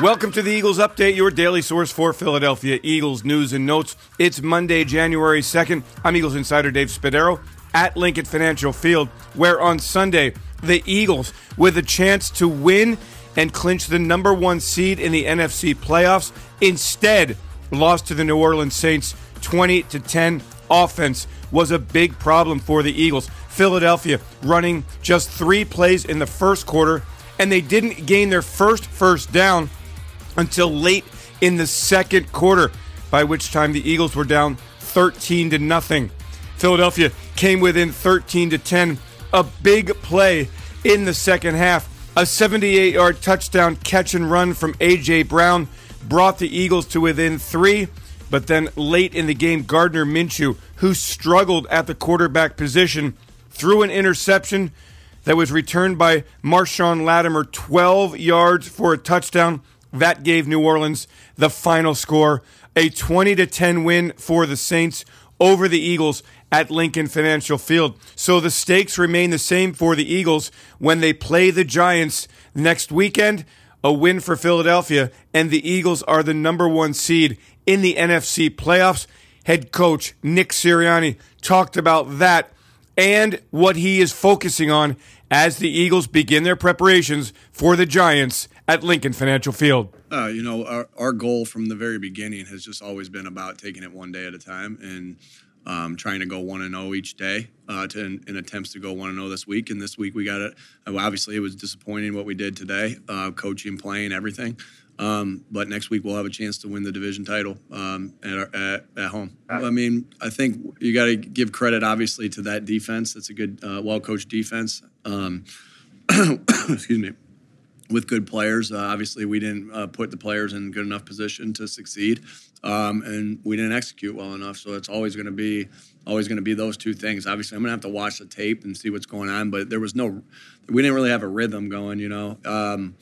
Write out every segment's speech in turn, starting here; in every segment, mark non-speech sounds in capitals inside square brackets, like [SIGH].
Welcome to the Eagles Update, your daily source for Philadelphia Eagles news and notes. It's Monday, January 2nd. I'm Eagles insider Dave Spadaro at Lincoln Financial Field, where on Sunday, the Eagles, with a chance to win and clinch the number one seed in the NFC playoffs, instead lost to the New Orleans Saints 20 to 10. Offense was a big problem for the Eagles. Philadelphia running just three plays in the first quarter, and they didn't gain their first first down until late in the second quarter, by which time the Eagles were down 13 to nothing. Philadelphia came within 13 to 10. A big play in the second half. A 78 yard touchdown catch and run from A.J. Brown brought the Eagles to within three. But then late in the game, Gardner Minshew, who struggled at the quarterback position, threw an interception that was returned by Marshon Lattimore 12 yards for a touchdown. That gave New Orleans the final score, a 20 to 10 win for the Saints over the Eagles at Lincoln Financial Field. So the stakes remain the same for the Eagles when they play the Giants next weekend. A win for Philadelphia, and the Eagles are the number one seed in the NFC playoffs. Head coach Nick Sirianni talked about that and what he is focusing on as the Eagles begin their preparations for the Giants at Lincoln Financial Field? Uh, you know, our, our goal from the very beginning has just always been about taking it one day at a time and um, trying to go one and zero oh each day uh, to, in, in, attempts to go one and zero oh this week. And this week we got it. Uh, obviously, it was disappointing what we did today, uh, coaching, playing, everything. Um, but next week we'll have a chance to win the division title um, at, our, at, at home. I mean, I think you got to give credit obviously to that defense. That's a good, uh, well coached defense. Um, [COUGHS] excuse me with good players. Uh, obviously, we didn't uh, put the players in good enough position to succeed, um, and we didn't execute well enough. So it's always going to be always going to be those two things. Obviously, I'm going to have to watch the tape and see what's going on. But there was no, we didn't really have a rhythm going. You know. Um,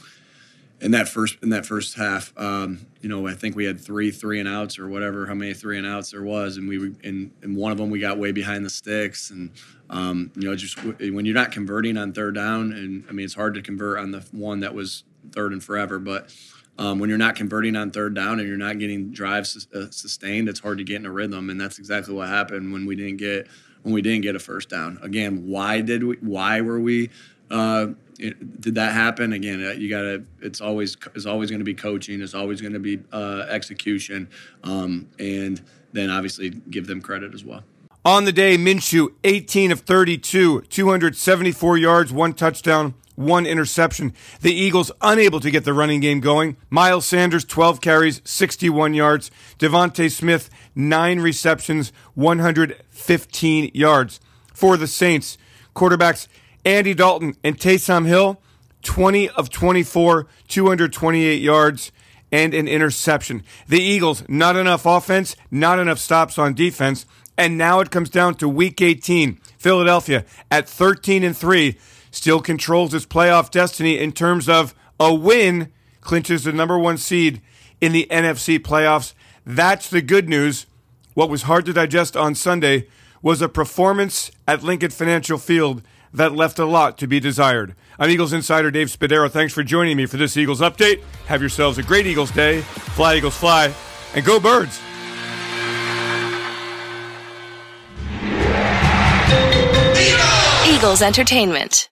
in that first in that first half, um, you know, I think we had three three and outs or whatever, how many three and outs there was, and we in one of them we got way behind the sticks, and um, you know, just when you're not converting on third down, and I mean it's hard to convert on the one that was third and forever, but um, when you're not converting on third down and you're not getting drives uh, sustained, it's hard to get in a rhythm, and that's exactly what happened when we didn't get when we didn't get a first down. Again, why did we? Why were we? Uh, it, did that happen again? Uh, you got to. It's always it's always going to be coaching. It's always going to be uh, execution, um, and then obviously give them credit as well. On the day, Minshew, 18 of 32, 274 yards, one touchdown, one interception. The Eagles unable to get the running game going. Miles Sanders, 12 carries, 61 yards. DeVonta Smith, nine receptions, 115 yards. For the Saints, quarterbacks Andy Dalton and Taysom Hill, 20 of 24, 228 yards, and an interception. The Eagles, not enough offense, not enough stops on defense. And now it comes down to week 18. Philadelphia at 13 and 3 still controls its playoff destiny in terms of a win clinches the number 1 seed in the NFC playoffs. That's the good news. What was hard to digest on Sunday was a performance at Lincoln Financial Field that left a lot to be desired. I'm Eagles insider Dave Spadaro. Thanks for joining me for this Eagles update. Have yourselves a great Eagles day. Fly, Eagles, fly, and go, birds. Eagles Entertainment.